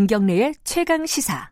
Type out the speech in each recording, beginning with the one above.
김경래의 최강 시사.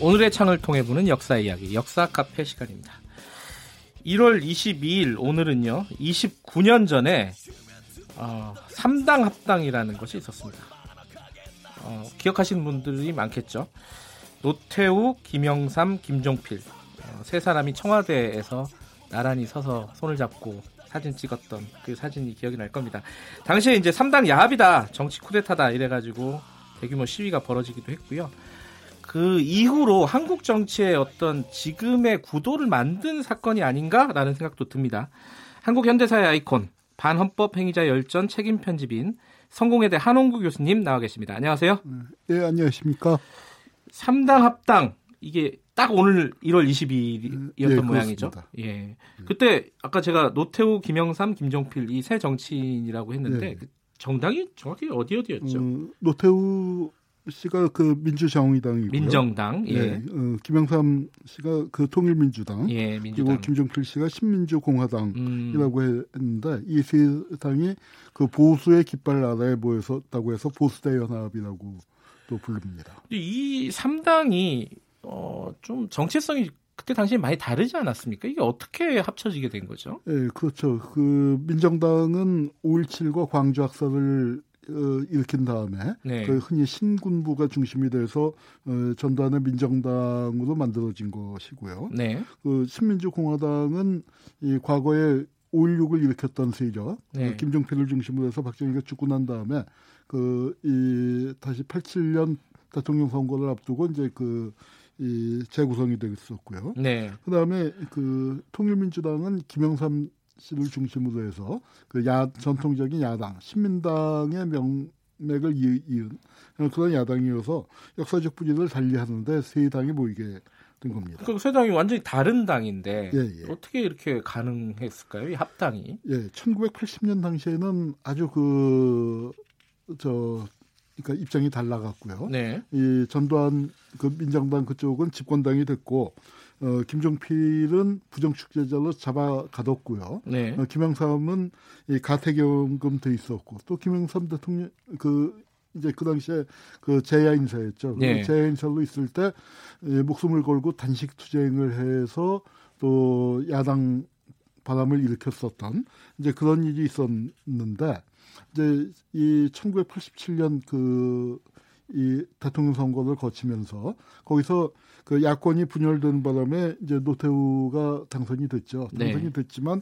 오늘의 창을 통해 보는 역사 이야기, 역사 카페 시간입니다. 1월 22일 오늘은요, 29년 전에 어, 3당 합당이라는 것이 있었습니다. 어, 기억하시는 분들이 많겠죠. 노태우, 김영삼, 김종필 어, 세 사람이 청와대에서 나란히 서서 손을 잡고 사진 찍었던 그 사진이 기억이 날 겁니다. 당시에 이제 3당 야합이다, 정치 쿠데타다 이래가지고 대규모 시위가 벌어지기도 했고요. 그 이후로 한국 정치의 어떤 지금의 구도를 만든 사건이 아닌가라는 생각도 듭니다. 한국 현대사의 아이콘 반헌법 행위자 열전 책임 편집인 성공회대 한홍구 교수님 나와 계십니다. 안녕하세요. 네, 안녕하십니까. 3당 합당 이게 딱 오늘 1월 22일이었던 네, 모양이죠. 예. 그때 아까 제가 노태우, 김영삼, 김종필 이 세 정치인이라고 했는데 네. 그 정당이 정확히 어디 어디였죠? 음, 노태우 씨가 그 민주정의당이고요. 민정당. 예. 네, 어, 김영삼 씨가 그 통일민주당. 예, 민주당. 그리고 김종필 씨가 신민주공화당이라고 음. 했는데 이 세 당이 그 보수의 깃발 아래에 모였었다고 해서 보수대 연합이라고 또 부릅니다. 이 3당이 어, 좀 정체성이 그때 당시에 많이 다르지 않았습니까? 이게 어떻게 합쳐지게 된 거죠? 네, 그렇죠. 그 민정당은 5.17과 광주 학살을 어, 일으킨 다음에 네. 그 흔히 신군부가 중심이 돼서 어, 전두환의 민정당으로 만들어진 것이고요. 네. 그 신민주공화당은 이 과거에 5.16을 일으켰던 세력, 네. 그 김종필을 중심으로 해서 박정희가 죽고 난 다음에 그 이 다시 87년 대통령 선거를 앞두고 이제 그 이 재구성이 됐었고요. 네. 그다음에 그 통일민주당은 김영삼 씨를 중심으로 해서 그 야, 전통적인 야당, 신민당의 명 맥을 이은 그런 야당이어서 역사적 분위기를 달리하는데 세 당이 모이게 된 겁니다. 그 세 당이 완전히 다른 당인데 예, 예. 어떻게 이렇게 가능했을까요? 이 합당이? 예, 1980년 당시에는 아주 그 저 그러니까 입장이 달라갔고요. 네. 이 전두환 그 민정당 그쪽은 집권당이 됐고 어, 김종필은 부정축제자로 잡아 가뒀고요. 네. 어, 김영삼은 이 가택연금 돼 있었고 또 김영삼 대통령 그 이제 그 당시에 그 재야 인사였죠. 네. 재야 인사로 있을 때 예, 목숨을 걸고 단식 투쟁을 해서 또 야당 바람을 일으켰었던 이제 그런 일이 있었는데 이제 이 1987년 그 이 대통령 선거를 거치면서 거기서 그 야권이 분열된 바람에 이제 노태우가 당선이 됐죠. 네. 당선이 네. 됐지만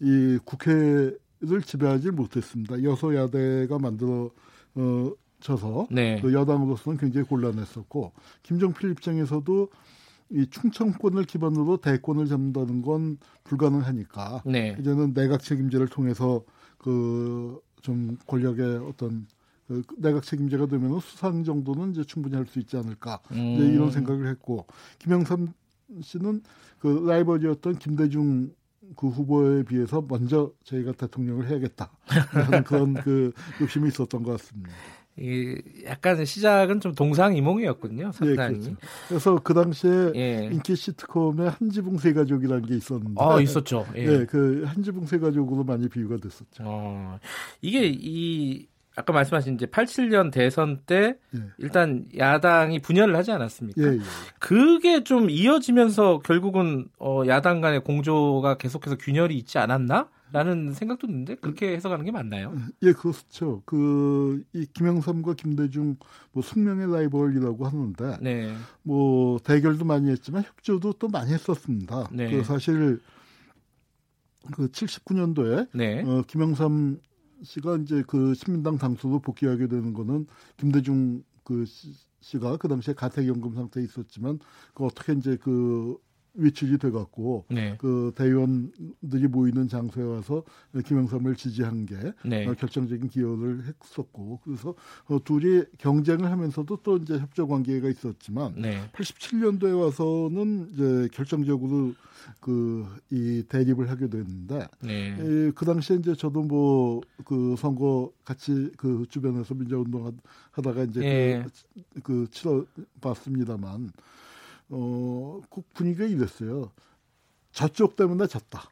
이 국회를 지배하지 못했습니다. 여소야대가 만들어 어 져서 네. 그 여당으로서는 굉장히 곤란했었고 김정필 입장에서도 이 충청권을 기반으로 대권을 잡는다는 건 불가능하니까 네. 이제는 내각 책임제를 통해서 그 좀 권력의 어떤 그 내각 책임제가 되면 수상 정도는 이제 충분히 할 수 있지 않을까 음. 이런 생각을 했고 김영삼 씨는 그 라이벌이었던 김대중 그 후보에 비해서 먼저 저희가 대통령을 해야겠다 하는 그런 그 욕심이 있었던 것 같습니다. 이 약간 시작은 좀 동상이몽이었군요. 상당히. 예, 그렇죠. 그래서 그 당시에 예. 인기 시트콤에 한지붕 세 가족이라는 게 있었는데. 아 있었죠. 예, 예 그 한지붕 세 가족으로 많이 비유가 됐었죠. 어, 이게 이 아까 말씀하신 이제 87년 대선 때 예. 일단 야당이 분열을 하지 않았습니까? 예, 예. 그게 좀 이어지면서 결국은 어 야당 간의 공조가 계속해서 균열이 있지 않았나? 라는 생각도 드는데 그렇게 해석하는 게 맞나요? 예, 그렇죠. 그 이 김영삼과 김대중 뭐 숙명의 라이벌이라고 하는데 네. 뭐 대결도 많이 했지만 협조도 또 많이 했었습니다. 네. 그 사실 그 79년도에 네. 어, 김영삼 씨가 이제 그 신민당 당수로 복귀하게 되는 거는 김대중 그 씨가 그 당시에 가택연금 상태에 있었지만 그 어떻게 이제 그 위축이 돼갖고 네. 그 대의원들이 모이는 장소에 와서 김영삼을 지지한 게 네. 어, 결정적인 기여를 했었고 그래서 어, 둘이 경쟁을 하면서도 또 이제 협조 관계가 있었지만 네. 87년도에 와서는 이제 결정적으로 그 이 대립을 하게 됐는데 네. 에, 그 당시에 이제 저도 뭐 그 선거 같이 그 주변에서 민주운동 하다가 이제 그, 네. 그 치러 봤습니다만 어, 어, 그 분위기가 이랬어요. 저쪽 때문에 졌다.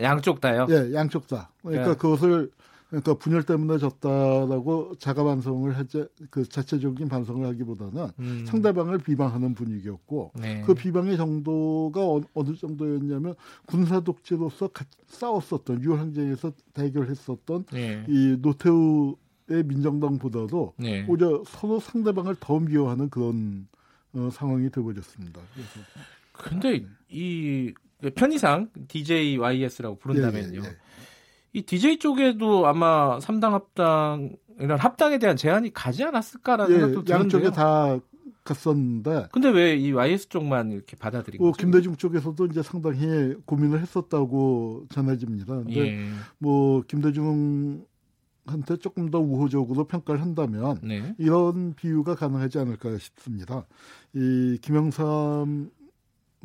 양쪽 다요? 예, 양쪽 다. 그러니까 네. 그것을 그러니까 분열 때문에 졌다라고 자가 반성을 하지 그 자체적인 반성을 하기보다는 음. 상대방을 비방하는 분위기였고 네. 그 비방의 정도가 어, 느 정도였냐면 군사 독재로서 싸웠었던 유월 항쟁에서 대결했었던 네. 이 노태우의 민정당보다도 네. 오히려 서로 상대방을 더 미워하는 그런 어, 상황이 되어버렸습니다. 그래서 근데 이 편의상 DJYS라고 부른다면요. 예, 예, 예. 이 DJ 쪽에도 아마 3당 합당 이런 합당에 대한 제한이 가지 않았을까라는 예, 생각도 드는데요. 양쪽에 다 갔었는데. 근데 왜 이 YS 쪽만 이렇게 받아들인 뭐, 거죠? 김대중 쪽에서도 이제 상당히 고민을 했었다고 전해집니다. 근데 예. 뭐 김대중 한테 조금 더 우호적으로 평가를 한다면 네. 이런 비유가 가능하지 않을까 싶습니다. 이 김영삼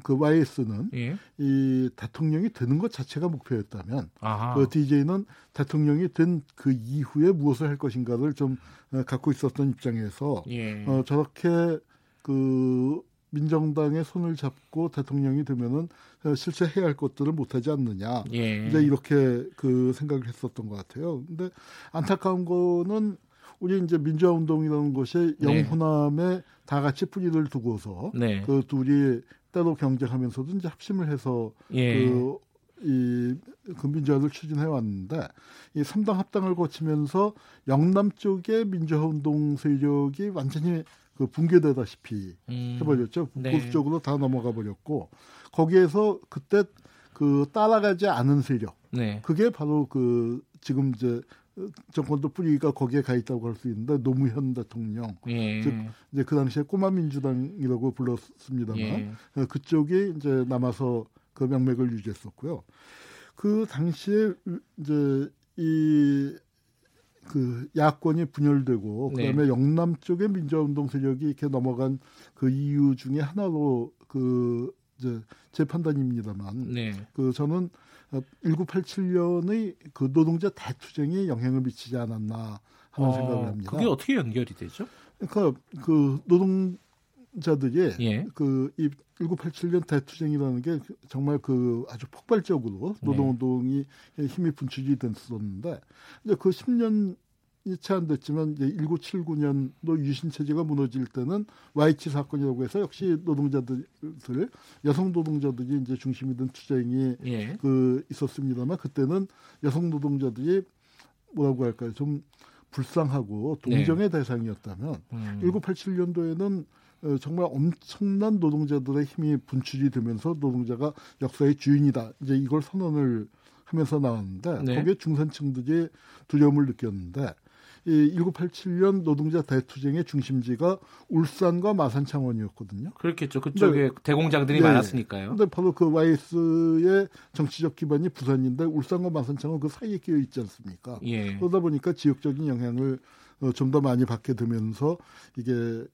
그 YS는 예. 이 대통령이 되는 것 자체가 목표였다면 아하. 그 DJ는 대통령이 된 그 이후에 무엇을 할 것인가를 좀 어, 갖고 있었던 입장에서 예. 어, 저렇게 그 민정당의 손을 잡고 대통령이 되면은 어, 실제 해야 할 것들을 못하지 않느냐 예. 이제 이렇게 그 생각을 했었던 것 같아요. 근데 안타까운 거는 우리 이제 민주화 운동이라는 것이 네. 영호남에 다 같이 뿌리를 두고서 네. 그 둘이 때로 경쟁하면서도 이제 합심을 해서 예. 그, 이, 그 민주화를 추진해 왔는데 이 삼당 합당을 거치면서 영남 쪽의 민주화 운동 세력이 완전히 그 붕괴되다시피 음. 해버렸죠. 네. 보수적으로 다 넘어가 버렸고 거기에서 그때 그 따라가지 않은 세력. 네. 그게 바로 그 지금 이제 정권도 뿌리가 거기에 가 있다고 할 수 있는데 노무현 대통령 예. 즉 이제 그 당시에 꼬마 민주당이라고 불렀습니다만 예. 어, 그쪽이 이제 남아서 그 명맥을 유지했었고요. 그 당시에 이제 이 그 야권이 분열되고 네. 그다음에 영남 쪽의 민주화운동 세력이 이렇게 넘어간 그 이유 중에 하나로 그 이제 제 판단입니다만 네. 그 저는 1987년의 그 노동자 대투쟁에 영향을 미치지 않았나 하는 어, 생각을 합니다. 그게 어떻게 연결이 되죠? 그러니까 그 노동 자들이 예. 그이 1987년 대투쟁이라는 게 정말 그 아주 폭발적으로 네. 노동운동이 네. 힘이 분출이 됐었는데 이제 그 10년 이채안 됐지만 이제 1979년도 유신 체제가 무너질 때는 와이치 사건이라고 해서 역시 노동자들 여성 노동자들이 이제 중심이 된 투쟁이 예. 그 있었습니다만 그때는 여성 노동자들이 뭐라고 할까요 좀 불쌍하고 동정의 네. 대상이었다면 음. 1987년도에는 어, 정말 엄청난 노동자들의 힘이 분출이 되면서 노동자가 역사의 주인이다 이제 이걸 선언을 하면서 나왔는데 네. 거기에 중산층들이 두려움을 느꼈는데 이 1987년 노동자 대투쟁의 중심지가 울산과 마산 창원이었거든요. 그렇겠죠. 그쪽에 근데, 대공장들이 네. 많았으니까요. 근데 바로 그 YS의 정치적 기반이 부산인데 울산과 마산 창원 그 사이에 끼어 있지 않습니까? 예. 그러다 보니까 지역적인 영향을 어, 좀 더 많이 받게 되면서 이게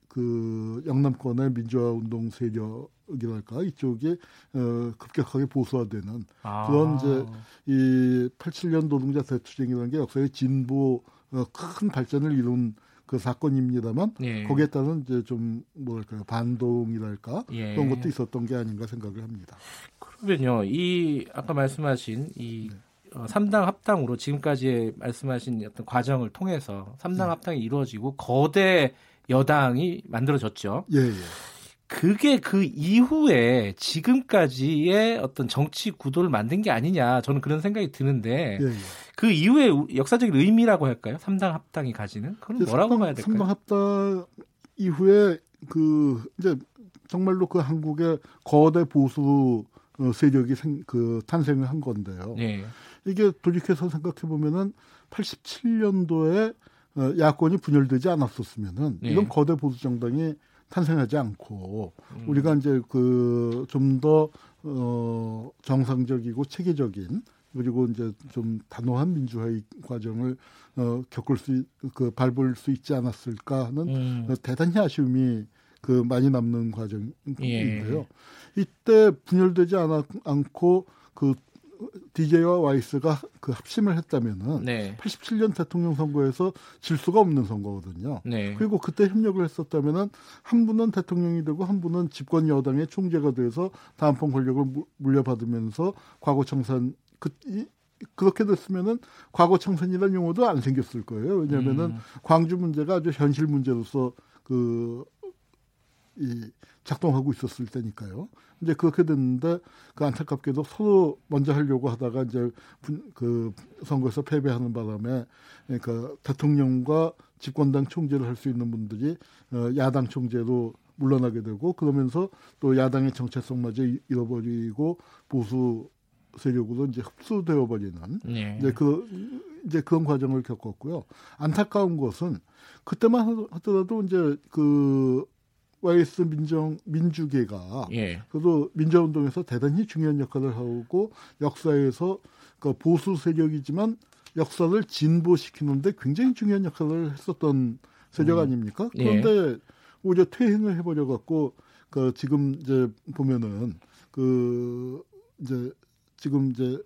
그 영남권의 민주화 운동 세력이랄까 이쪽이 어, 급격하게 보수화되는 아. 그런 이제 이 87년 노동자 대투쟁이라는 게 역사의 진보 어, 큰 발전을 이룬 그 사건입니다만 예. 거기에 따른 이제 좀 뭐랄까요 반동이랄까 예. 그런 것도 있었던 게 아닌가 생각을 합니다. 그러면요, 이 아까 말씀하신 이 네. 어, 3당 합당으로 지금까지 말씀하신 어떤 과정을 통해서 3당 네. 합당이 이루어지고 거대 여당이 만들어졌죠. 예, 예. 그게 그 이후에 지금까지의 어떤 정치 구도를 만든 게 아니냐 저는 그런 생각이 드는데 예, 예. 그 이후에 역사적인 의미라고 할까요? 3당 합당이 가지는 그건 뭐라고 3당, 봐야 될까요? 3당 합당 이후에 그 이제 정말로 그 한국의 거대 보수 어, 세력이 생, 그 탄생을 한 건데요. 예. 이게 돌이켜서 생각해 보면은 87년도에 어, 야권이 분열되지 않았었으면은 예. 이런 거대 보수 정당이 탄생하지 않고 음. 우리가 이제 그 좀 더 어, 정상적이고 체계적인 그리고 이제 좀 단호한 민주화의 과정을 어, 겪을 수, 그 밟을 수 있지 않았을까 하는 음. 어, 대단히 아쉬움이 그 많이 남는 과정인데요. 예. 이때 분열되지 않았, 않고 그 DJ와 와이스가 그 합심을 했다면은 네. 87년 대통령 선거에서 질 수가 없는 선거거든요. 네. 그리고 그때 협력을 했었다면은 한 분은 대통령이 되고 한 분은 집권 여당의 총재가 돼서 다음번 권력을 물려받으면서 과거 청산 그 이, 그렇게 됐으면은 과거 청산이라는 용어도 안 생겼을 거예요. 왜냐하면은 음. 광주 문제가 아주 현실 문제로서 그 이 작동하고 있었을 때니까요. 이제 그렇게 됐는데 그 안타깝게도 서로 먼저 하려고 하다가 이제 그 선거에서 패배하는 바람에 그러니까 대통령과 집권당 총재를 할 수 있는 분들이 어 야당 총재로 물러나게 되고 그러면서 또 야당의 정체성마저 잃어버리고 보수 세력으로 이제 흡수되어 버리는 네. 이제 그 이제 그런 과정을 겪었고요. 안타까운 것은 그때만 하더라도 이제 그 YS 민정 민주계가 예. 그래도 민주운동에서 대단히 중요한 역할을 하고 역사에서 그 보수 세력이지만 역사를 진보시키는데 굉장히 중요한 역할을 했었던 세력 음. 아닙니까? 예. 그런데 예. 오히려 퇴행을 해버려 갖고 그 지금 이제 보면은 그 이제 지금 이제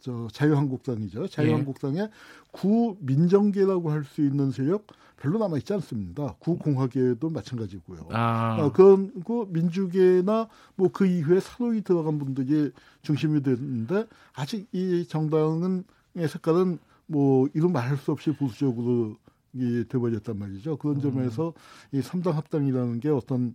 저 자유한국당이죠. 자유한국당의 예. 구민정계라고 할 수 있는 세력 별로 남아 있지 않습니다. 구공화계도 마찬가지고요. 아. 어, 그건 그 민주계나 뭐 그 이후에 사로이 들어간 분들이 중심이 됐는데 아직 이 정당은 의 색깔은 뭐 이런 말할 수 없이 보수적으로 이 돼버렸단 말이죠. 그런 음. 점에서 이 삼당 합당이라는 게 어떤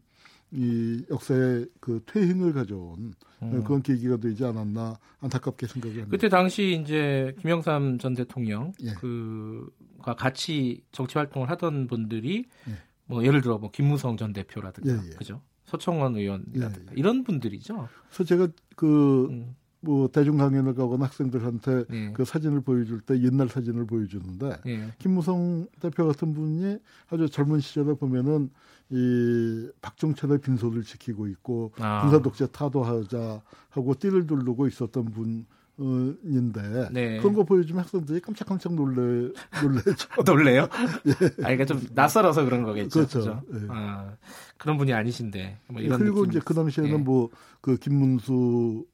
이 역사의 그 퇴행을 가져온 음. 그런 계기가 되지 않았나 안타깝게 생각이 합니다. 그때 당시 이제 김영삼 전 대통령 예. 그가 같이 정치 활동을 하던 분들이 예. 뭐 예를 들어 뭐 김무성 전 대표라든가 예, 예. 그죠? 서청원 의원이라든가 예, 예. 이런 분들이죠. 그래서 제가 그 음. 뭐 대중 강연을 가거나 학생들한테 예. 그 사진을 보여줄 때 옛날 사진을 보여주는데 예. 김무성 대표 같은 분이 아주 젊은 시절에 보면은 이 박종철의 빈소를 지키고 있고 아. 군사 독재 타도하자 하고 띠를 두르고 있었던 분. 인데 네. 그런 거 보여주면 학생들이 깜짝깜짝 놀래 놀래죠. 놀래요? 예. 아, 그러니까 좀 낯설어서 그런 거겠죠. 그렇죠. 그렇죠? 예. 아, 그런 분이 아니신데. 뭐 이런 그리고 이제 그 당시에는 예. 뭐그 김문수나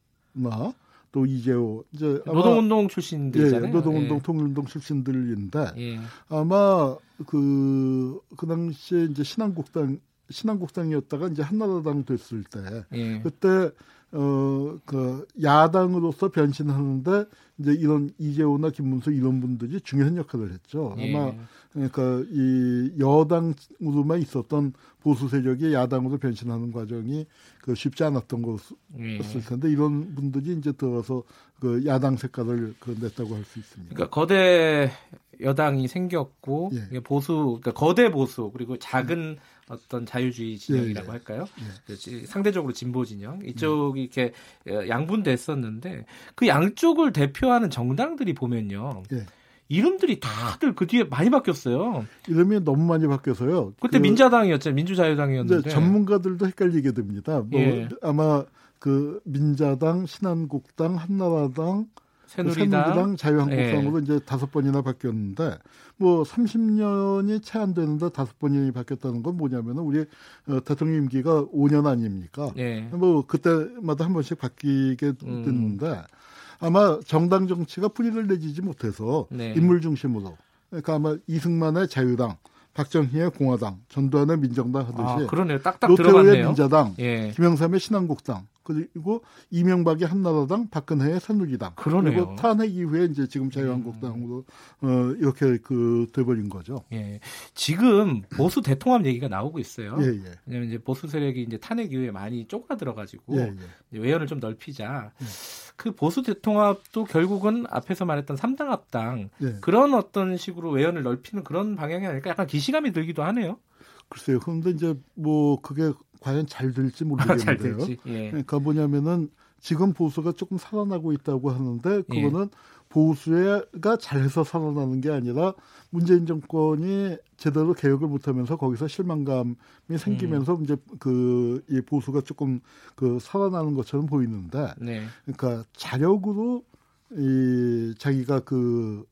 또 이재호 이제 노동운동 출신들이잖아요. 예, 노동운동 예. 통일운동 출신들인데 예. 아마 그그 그 당시에 이제 신한국당 신한국당이었다가 이제 한나라당 됐을 때 예. 그때 어 그 야당으로서 변신하는데 이제 이런 이재호나 김문수 이런 분들이 중요한 역할을 했죠. 예. 아마 그러니까 이 여당으로만 있었던 보수 세력이 야당으로 변신하는 과정이 그 쉽지 않았던 것을 예. 텐데 이런 분들이 이제 들어서 그 야당 색깔을 그 냈다고 할 수 있습니다. 그러니까 거대 여당이 생겼고 예. 보수 그러니까 거대 보수 그리고 작은 어떤 자유주의 진영이라고 예, 예. 할까요? 예. 상대적으로 진보 진영 이쪽이 이렇게 양분됐었는데 그 양쪽을 대표하는 정당들이 보면요. 예. 이름들이 다들 그 뒤에 많이 바뀌었어요. 이름이 너무 많이 바뀌어서요. 그때 그, 민자당이었죠. 민주자유당이었는데 전문가들도 헷갈리게 됩니다. 뭐 예. 아마 그 민자당, 신한국당, 한나라당, 새누리당, 새누리당 자유한국당으로 예. 이제 다섯 번이나 바뀌었는데 뭐 30년이 채 안 되는데 다섯 번이 바뀌었다는 건 뭐냐면은 우리 어, 대통령 임기가 5년 아닙니까? 예. 뭐 그때마다 한 번씩 바뀌게 음. 됐는데 음. 아마 정당 정치가 뿌리를 내지지 못해서 네. 인물 중심으로 그러니까 아마 이승만의 자유당 박정희의 공화당, 전두환의 민정당 하듯이 아, 그러네요. 딱딱 노태우의 들어갔네요. 민자당, 예. 김영삼의 신한국당, 그리고 이명박의 한나라당, 박근혜의 새누리당. 그러네요. 그리고 탄핵 이후에 이제 지금 자유한국당으로 음. 어, 이렇게 그 돼버린 거죠. 예. 지금 보수 대통합 얘기가 나오고 있어요. 예, 예. 왜냐하면 이제 보수 세력이 이제 탄핵 이후에 많이 쪼가들어가지고 예, 예. 외연을 좀 넓히자. 예. 그 보수 대통합도 결국은 앞에서 말했던 삼당 합당 예. 그런 어떤 식으로 외연을 넓히는 그런 방향이 아닐까 약간 기시감이 들기도 하네요. 글쎄요. 그런데 이제 뭐 그게 과연 잘 될지 모르겠는데요. 될지, 예. 그러니까 뭐냐면은 지금 보수가 조금 살아나고 있다고 하는데 그거는 예. 보수가 잘해서 살아나는 게 아니라 문재인 정권이 제대로 개혁을 못하면서 거기서 실망감이 생기면서 음. 이제 그 이 보수가 조금 그 살아나는 것처럼 보이는데 네. 그러니까 자력으로 이 자기가 그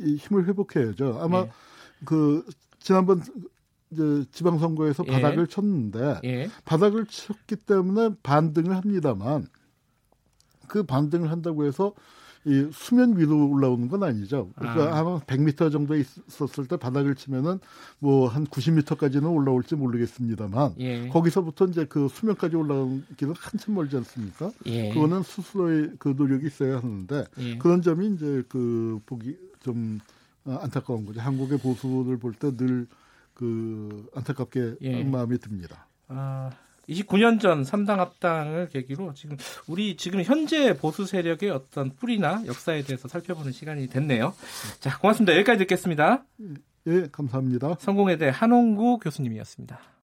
이 힘을 회복해야죠. 아마 네. 그 지난번 이제 지방선거에서 예. 바닥을 쳤는데 예. 바닥을 쳤기 때문에 반등을 합니다만 그 반등을 한다고 해서 이 수면 위로 올라오는 건 아니죠. 그러니까 아. 아마 100m 정도 있었을 때 바닥을 치면은 뭐 한 90m까지는 올라올지 모르겠습니다만 예. 거기서부터 이제 그 수면까지 올라오기는 한참 멀지 않습니까? 예. 그거는 스스로의 그 노력이 있어야 하는데 예. 그런 점이 이제 그 보기 좀 안타까운 거죠. 한국의 보수를 볼 때 늘 그 안타깝게 예. 마음이 듭니다. 아. 29년 전 3당 합당을 계기로 지금 우리 지금 현재 보수 세력의 어떤 뿌리나 역사에 대해서 살펴보는 시간이 됐네요. 자, 고맙습니다. 여기까지 듣겠습니다. 예, 감사합니다. 성공회대 한홍구 교수님이었습니다.